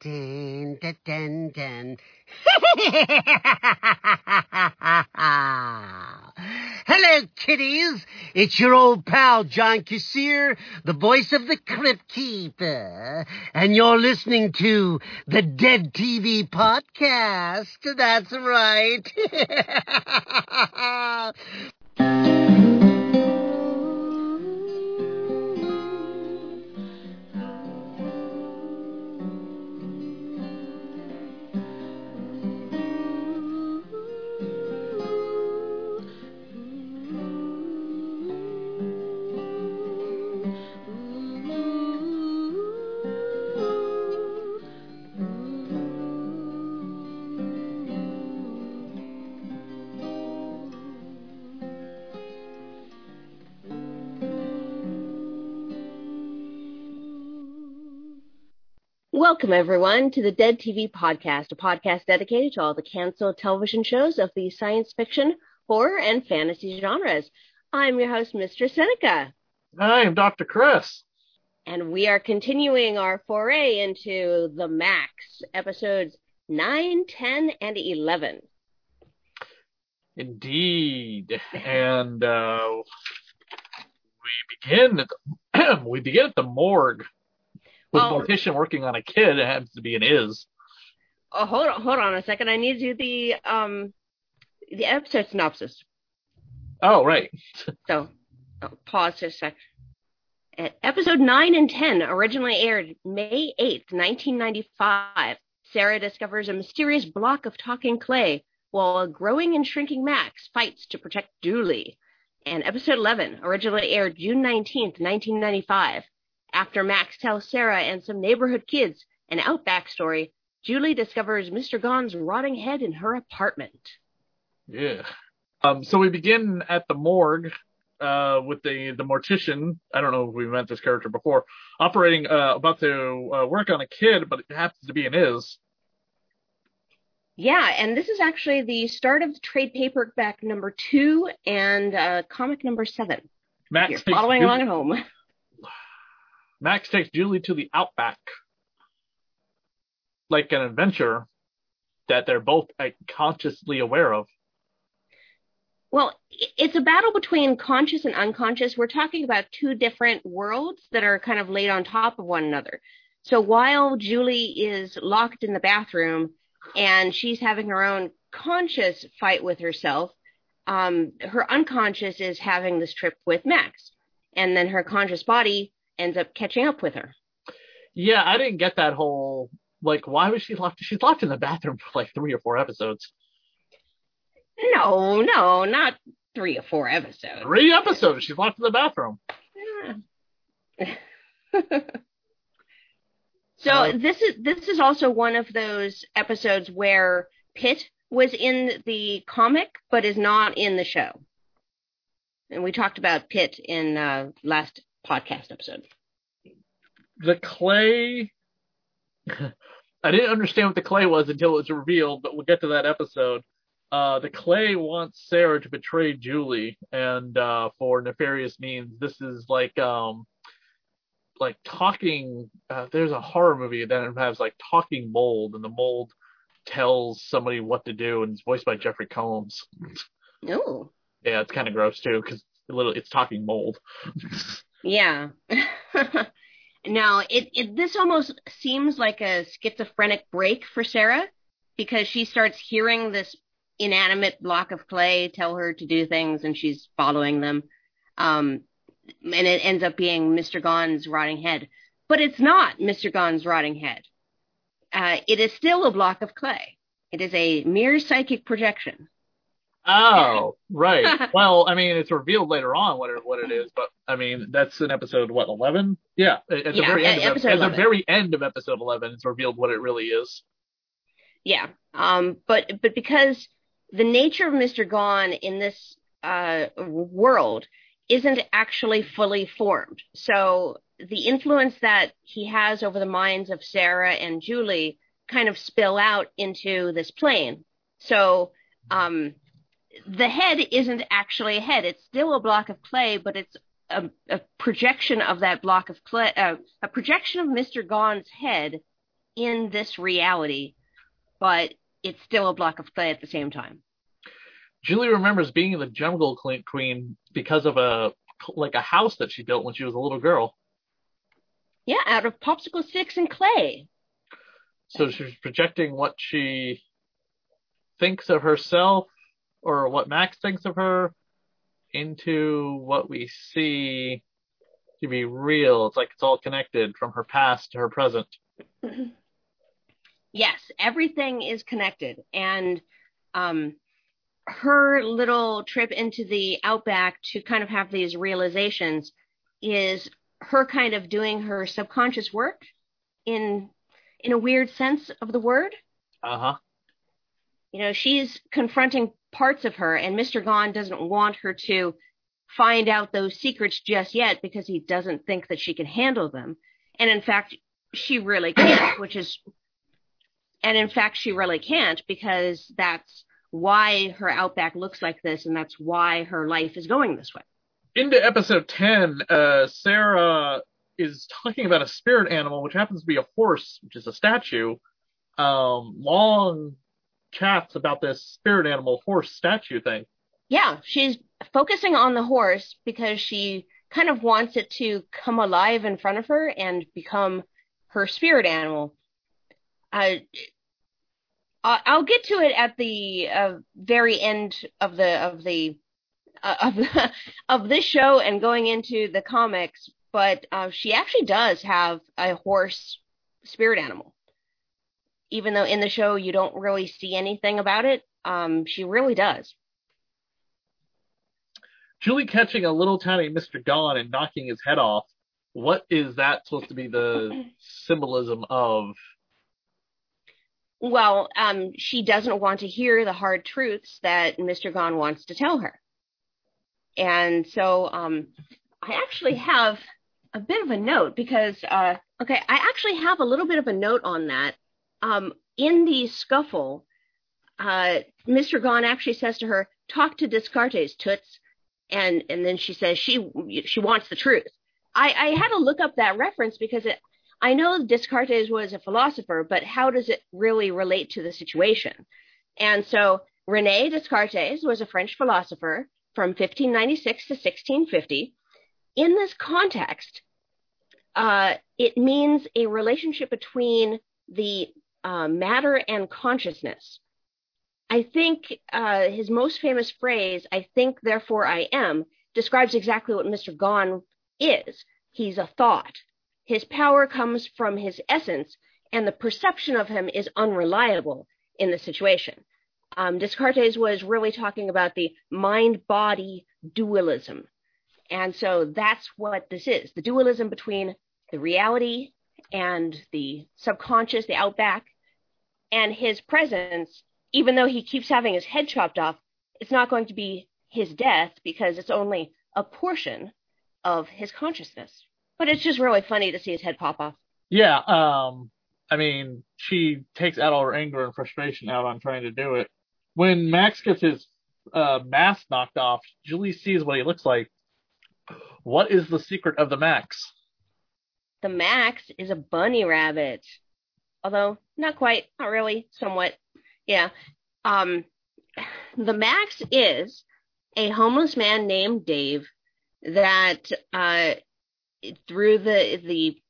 dun, dun, dun, dun. Hello, kiddies. It's your old pal, John Kassir, the voice of the Crypt Keeper. And you're listening to the Dead TV podcast. That's right. Welcome, everyone, to the Dead TV Podcast, a podcast dedicated to all the canceled television shows of the science fiction, horror, and fantasy genres. I'm your host, Mr. Seneca. Hi, I'm Dr. Chris. And we are continuing our foray into the Maxx, episodes 9, 10, and 11. Indeed. and uh, we begin at the, we begin at the morgue with Oh. a mortician working on a kid. It happens to be an Isz. Oh, hold on, hold on a second. I need to do the um the episode synopsis. Oh, right. So, oh, pause just a sec. Episode 9 and 10 originally aired May 8th, 1995. Sarah discovers a mysterious block of talking clay while a growing and shrinking Maxx fights to protect Julie. And episode 11 originally aired June 19th, 1995. After Maxx tells Sarah and some neighborhood kids an outback story, Julie discovers Mr. Gone's rotting head in her apartment. Yeah. Um, so we begin at the morgue uh, with the, the mortician. I don't know if we met this character before, operating, uh, about to uh, work on a kid, but it happens to be an Isz. Yeah, and this is actually the start of trade paperback number two and uh, comic number seven. Max You're following along at home. Maxx takes Julie to the outback, like an adventure that they're both consciously aware of. Well, it's a battle between conscious and unconscious. We're talking about two different worlds that are kind of laid on top of one another. So while Julie is locked in the bathroom and she's having her own conscious fight with herself, um, her unconscious is having this trip with Maxx. And then her conscious body ends up catching up with her. Yeah, I didn't get that whole like why was she locked? She's locked in the bathroom for like three or four episodes. No, no, not three or four episodes. Three episodes. She's locked in the bathroom. so Uh, this is this is also one of those episodes where Pitt was in the comic but is not in the show. And we talked about Pitt in uh, last podcast episode. The clay. I didn't understand what the clay was until it was revealed, but we'll get to that episode. Uh, the clay wants Sarah to betray Julie, and uh, for nefarious means. This is like um, like talking. Uh, there's a horror movie that has like talking mold, and the mold tells somebody what to do, and it's voiced by Jeffrey Combs. Oh, Yeah, it's kind of gross too because little it's talking mold. yeah. now it, it this almost seems like a schizophrenic break for Sarah because she starts hearing this inanimate block of clay tell her to do things and she's following them. Um, and it ends up being Mr. Gone's rotting head. But it's not Mr. Gone's rotting head. Uh, it is still a block of clay. It is a mere psychic projection. Oh, right. well, I mean, it's revealed later on what it, what it is, but I mean, that's in episode what eleven? Yeah, at at the Yeah, very end. e- Of, episode at the 11. very end of episode eleven, it's revealed what it really is. Yeah. Um, but but because the nature of Mr. Gone in this uh, world isn't actually fully formed, so the influence that he has over the minds of Sarah and Julie kind of spill out into this plane. So um, the head isn't actually a head; it's still a block of clay, but it's a, a projection of that block of clay, uh, a projection of Mr. Gone's head in this reality, but it's still a block of clay at the same time. Julie remembers being the jungle queen because of a like a house that she built when she was a little girl. Yeah, out of popsicle sticks and clay. So she's projecting what she thinks of herself or what Maxx thinks of her into what we see to be real. It's like it's all connected from her past to her present. yes, everything is connected. And um, her little trip into the outback to kind of have these realizations is her kind of doing her subconscious work in in a weird sense of the word. Uh-huh. You know, she's confronting parts of her and Mr. Gone doesn't want her to find out those secrets just yet because he doesn't think that she can handle them. And in fact, she really can't, which is and in fact she really can't because that's why her outback looks like this and that's why her life is going this way. Into episode 10, uh, Sarah is talking about a spirit animal, which happens to be a horse, which is a statue. Um, long chats about this spirit animal horse statue thing. Yeah, she's focusing on the horse because she kind of wants it to come alive in front of her and become her spirit animal. Uh, I'll get to it at the uh, very end of the of the uh, of the, of this show and going into the comics, but uh, she actually does have a horse spirit animal. Even though in the show you don't really see anything about it, um, she really does. Julie catching a little tiny Mr. Gone and knocking his head off. What is that supposed to be the symbolism of? Well, um, she doesn't want to hear the hard truths that Mr. Gone wants to tell her. And so um, I actually have a bit of a note because, uh, okay, I actually have a little bit of a note on that. Um, in the scuffle, uh, Mr. Gone actually says to her, talk to Descartes, Toots. And, then she says she, she wants the truth. I, I had to look up that reference because I know Descartes was a philosopher, but how does it really relate to the situation? And so Rene Descartes was a French philosopher from 1596 to 1650. In this context, uh, it means a relationship between the uh, matter and consciousness. I think uh, his most famous phrase, I think, therefore I am, describes exactly what Mr. Gone is. He's a thought. His power comes from his essence, and the perception of him is unreliable in the situation. Um, Descartes was really talking about the mind body dualism. And so that's what this is the dualism between the reality and the subconscious, the outback, and his presence, even though he keeps having his head chopped off, it's not going to be his death because it's only a portion of his consciousness. But it's just really funny to see his head pop off. Yeah, um, I mean, she takes out all her anger and frustration out on trying to do it. When Maxx gets his uh, mask knocked off, Julie sees what he looks like. What is the secret of the Maxx? The Maxx is a bunny rabbit. Although, not quite, not really, somewhat. Yeah. Um, the Maxx is a homeless man named Dave that uh, through the the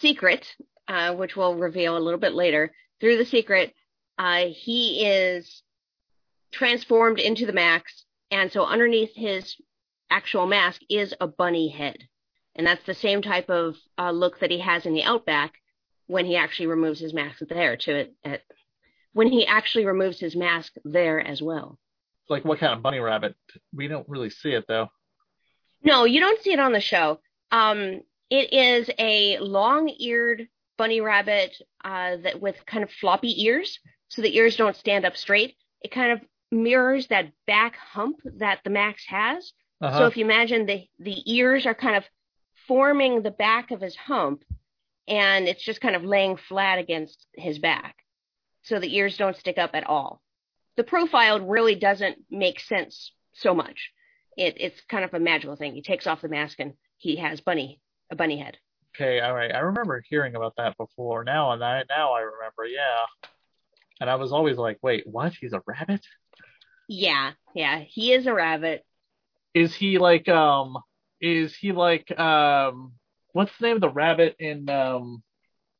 secret, uh, which we'll reveal a little bit later, through the secret, uh, he is transformed into the Maxx, and so underneath his actual mask is a bunny head, and that's the same type of uh, look that he has in the Outback when he actually removes his mask there to it. At, when he actually removes his mask there as well. Like what kind of bunny rabbit? We don't really see it though. No, you don't see it on the show. Um, it is a long-eared bunny rabbit uh, that with kind of floppy ears, so the ears don't stand up straight. It kind of mirrors that back hump that the Maxx has. Uh-huh. So if you imagine the the ears are kind of forming the back of his hump, and it's just kind of laying flat against his back, so the ears don't stick up at all. The profile really doesn't make sense so much it, it's kind of a magical thing. He takes off the mask and he has bunny a bunny head. Okay, all right. I remember hearing about that before. Now and I now I remember. Yeah. And I was always like, wait, what? He's a rabbit? Yeah, yeah, he is a rabbit. Is he like um? Is he like um? What's the name of the rabbit in um?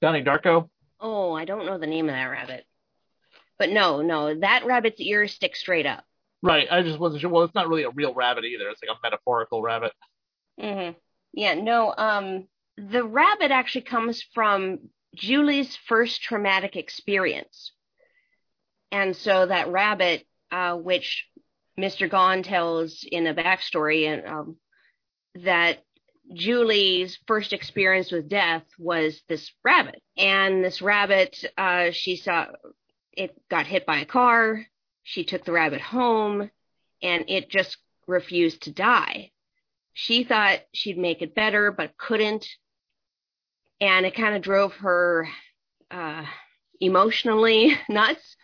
Donnie Darko? Oh, I don't know the name of that rabbit. But no, no, that rabbit's ears stick straight up. Right. I just wasn't sure. Well, it's not really a real rabbit either. It's like a metaphorical rabbit. hmm Yeah, no, um, the rabbit actually comes from Julie's first traumatic experience. And so that rabbit, uh, which Mr. Gone tells in a backstory, and um, that Julie's first experience with death was this rabbit. And this rabbit, uh, she saw it got hit by a car. She took the rabbit home and it just refused to die. She thought she'd make it better, but couldn't. And it kind of drove her uh, emotionally nuts.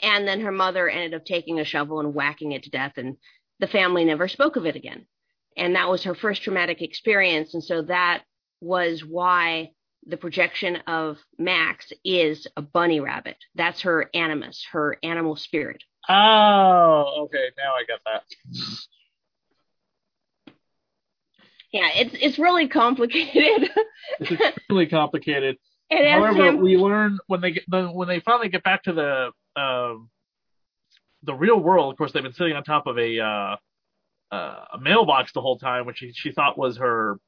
And then her mother ended up taking a shovel and whacking it to death, and the family never spoke of it again. And that was her first traumatic experience. And so that was why the projection of Maxx is a bunny rabbit. That's her animus, her animal spirit. Oh, okay. Now I get that. Yeah, it's it's really complicated. It's extremely complicated. It However, him- we learn when they get when they finally get back to the um, the real world. Of course, they've been sitting on top of a uh, uh, a mailbox the whole time, which she, she thought was her,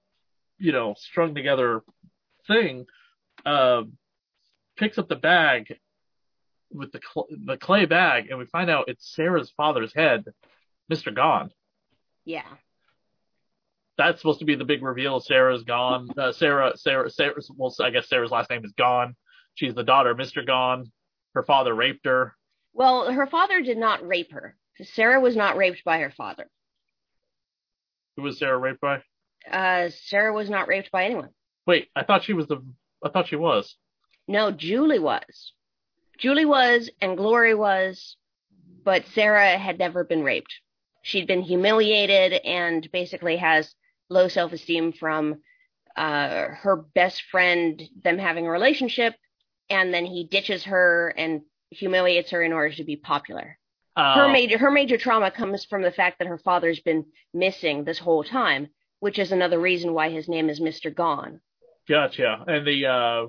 you know, strung together thing. Uh, picks up the bag with the cl- the clay bag, and we find out it's Sarah's father's head, Mister Gone. yeah. That's supposed to be the big reveal. Sarah's gone. Uh, Sarah, Sarah, Sarah. Well, I guess Sarah's last name is Gone. She's the daughter of Mister Gone. Her father raped her. Well, her father did not rape her. Sarah was not raped by her father. Who was Sarah raped by? Uh, Sarah was not raped by anyone. Wait, I thought she was the. I thought she was. No, Julie was. Julie was, and Glory was, but Sarah had never been raped. She'd been humiliated and basically has low self esteem from uh, her best friend, them having a relationship, and then he ditches her and humiliates her in order to be popular. Uh, her major her major trauma comes from the fact that her father's been missing this whole time, which is another reason why his name is Mr. Gone. Gotcha. And the uh,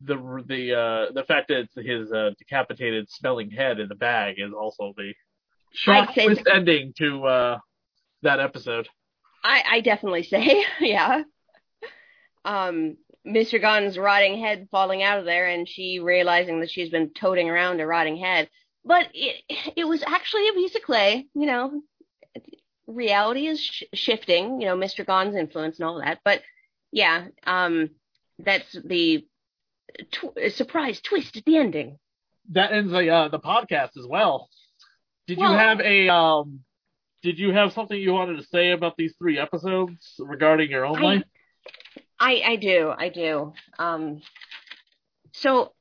the the uh, the fact that it's his uh, decapitated smelling head in the bag is also the shock twist ending to uh, that episode. I, I definitely say, yeah. Um, Mr. Gone's rotting head falling out of there, and she realizing that she's been toting around a rotting head. But it it was actually a piece of clay, you know. Reality is sh- shifting, you know, Mr. Gone's influence and all that. But yeah, um, that's the tw- surprise twist at the ending. That ends the uh, the podcast as well. Did Well- you have a um? Did you have something you wanted to say about these three episodes regarding your own I- life? I I do I do. Um, so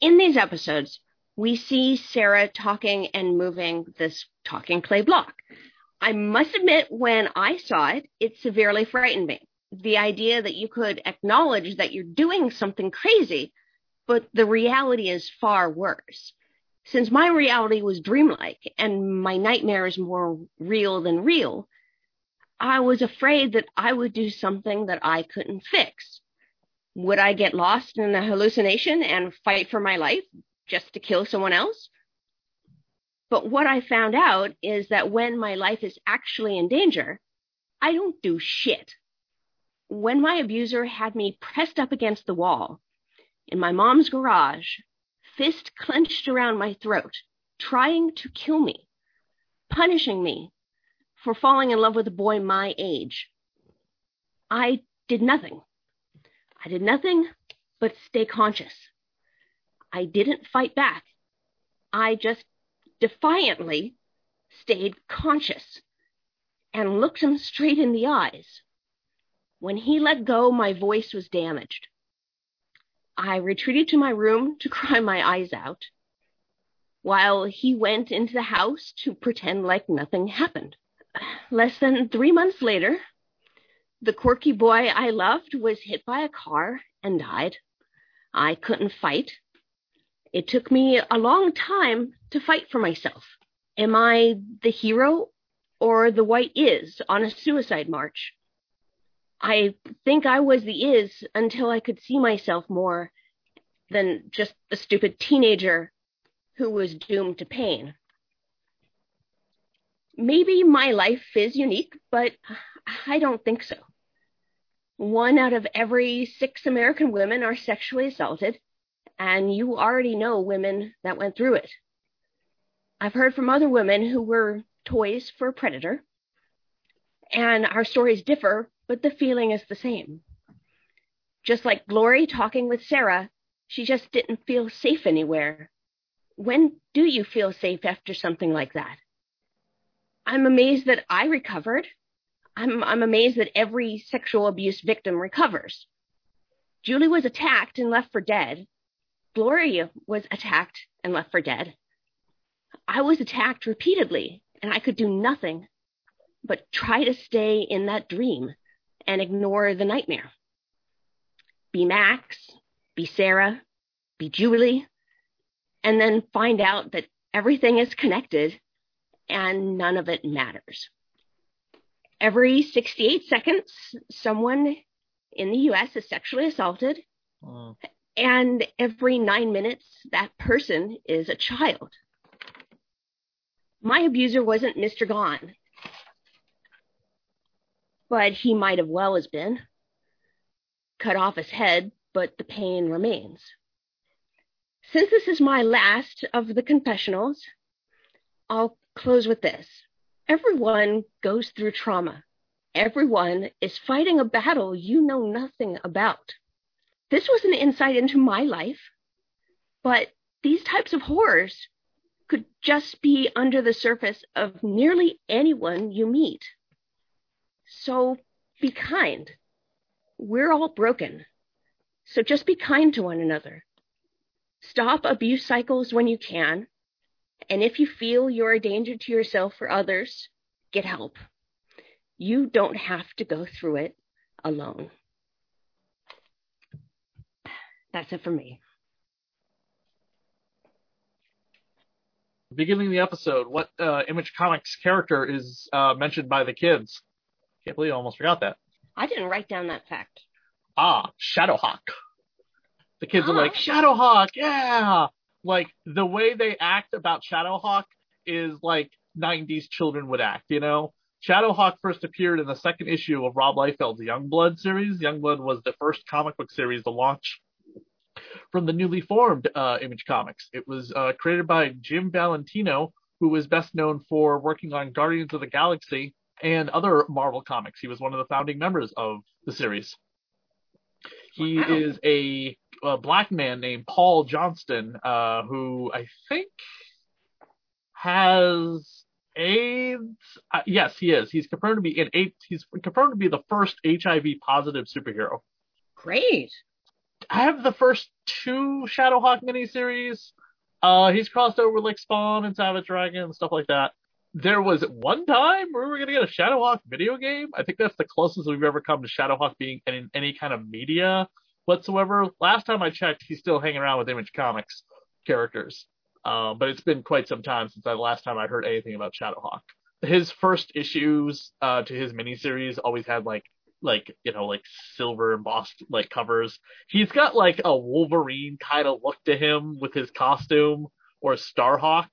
in these episodes, we see Sarah talking and moving this talking clay block. I must admit, when I saw it, it severely frightened me. The idea that you could acknowledge that you're doing something crazy, but the reality is far worse. Since my reality was dreamlike and my nightmare is more real than real, I was afraid that I would do something that I couldn't fix. Would I get lost in a hallucination and fight for my life just to kill someone else? But what I found out is that when my life is actually in danger, I don't do shit. When my abuser had me pressed up against the wall in my mom's garage, fist clenched around my throat, trying to kill me, punishing me for falling in love with a boy my age. I did nothing. I did nothing but stay conscious. I didn't fight back. I just defiantly stayed conscious and looked him straight in the eyes. When he let go, my voice was damaged. I retreated to my room to cry my eyes out, while he went into the house to pretend like nothing happened less than three months later, The quirky boy I loved was hit by a car and died. I couldn't fight. It took me a long time to fight for myself. Am I the hero or the white Isz on a suicide march? I think I was the Isz until I could see myself more than just a stupid teenager who was doomed to pain. Maybe my life is unique, but I don't think so. One out of every six American women are sexually assaulted, and you already know women that went through it. I've heard from other women who were toys for a predator, and our stories differ, but the feeling is the same. Just like Glory talking with Sarah, she just didn't feel safe anywhere. When do you feel safe after something like that? I'm amazed that I recovered. I'm, I'm amazed that every sexual abuse victim recovers. Julie was attacked and left for dead. Gloria was attacked and left for dead. I was attacked repeatedly and I could do nothing but try to stay in that dream and ignore the nightmare. Be Maxx, be Sarah, be Julie, and then find out that everything is connected and none of it matters. Every 68 seconds, someone in the US is sexually assaulted, oh. And every nine minutes, that person is a child. My abuser wasn't Mr. Gone, but he might have well as been. Cut off his head, but the pain remains. Since this is my last of the confessionals, I'll close with this. Everyone goes through trauma. Everyone is fighting a battle you know nothing about. This was an insight into my life, but these types of horrors could just be under the surface of nearly anyone you meet. So be kind. We're all broken. So just be kind to one another. Stop abuse cycles when you can. And if you feel you're a danger to yourself or others, get help. You don't have to go through it alone. That's it for me. Beginning of the episode, what uh, Image Comics character is uh, mentioned by the kids? Can't believe I almost forgot that. I didn't write down that fact. Ah, Shadowhawk. The kids ah. are like, Shadowhawk, yeah! Like, the way they act about Shadowhawk is like 90s children would act, you know? Shadowhawk first appeared in the second issue of Rob Liefeld's Youngblood series. Youngblood was the first comic book series to launch from the newly formed uh, Image Comics. It was uh, created by Jim Valentino, who was best known for working on Guardians of the Galaxy and other Marvel comics. He was one of the founding members of the series. He wow. is a, a, black man named Paul Johnston, uh, who I think has AIDS. Uh, yes, he is. He's confirmed to be an eight. He's confirmed to be the first HIV positive superhero. Great. I have the first two Shadowhawk miniseries. Uh, he's crossed over like Spawn and Savage Dragon and stuff like that. There was one time where we were gonna get a Shadowhawk video game. I think that's the closest we've ever come to Shadowhawk being in any kind of media whatsoever. Last time I checked, he's still hanging around with Image Comics characters. Um, but it's been quite some time since the last time I heard anything about Shadowhawk. His first issues uh, to his miniseries always had like like you know like silver embossed like covers. He's got like a Wolverine kind of look to him with his costume or Starhawk.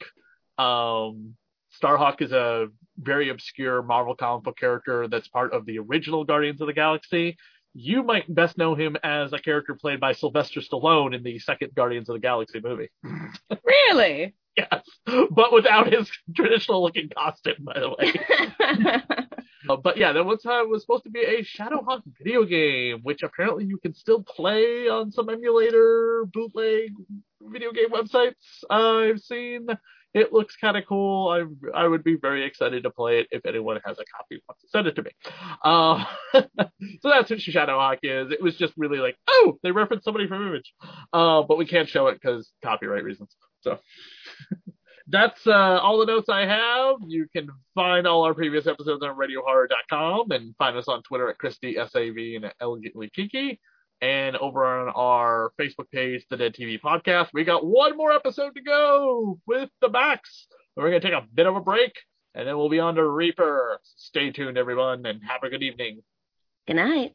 Um, Starhawk is a very obscure Marvel comic book character that's part of the original Guardians of the Galaxy. You might best know him as a character played by Sylvester Stallone in the second Guardians of the Galaxy movie. Really? yes, but without his traditional looking costume, by the way. uh, but yeah, that was uh, was supposed to be a Shadowhawk video game, which apparently you can still play on some emulator bootleg video game websites I've seen. It looks kind of cool. I I would be very excited to play it if anyone has a copy wants to send it to me. Uh, so that's what Shadowhawk is. It was just really like, oh, they referenced somebody from Image, uh, but we can't show it because copyright reasons. So that's uh, all the notes I have. You can find all our previous episodes on RadioHorror.com and find us on Twitter at Christy SAV and Elegantly Kiki. And over on our Facebook page, The Dead TV Podcast, we got one more episode to go with the Maxx. We're going to take a bit of a break, and then we'll be on to Reaper. Stay tuned, everyone, and have a good evening. Good night.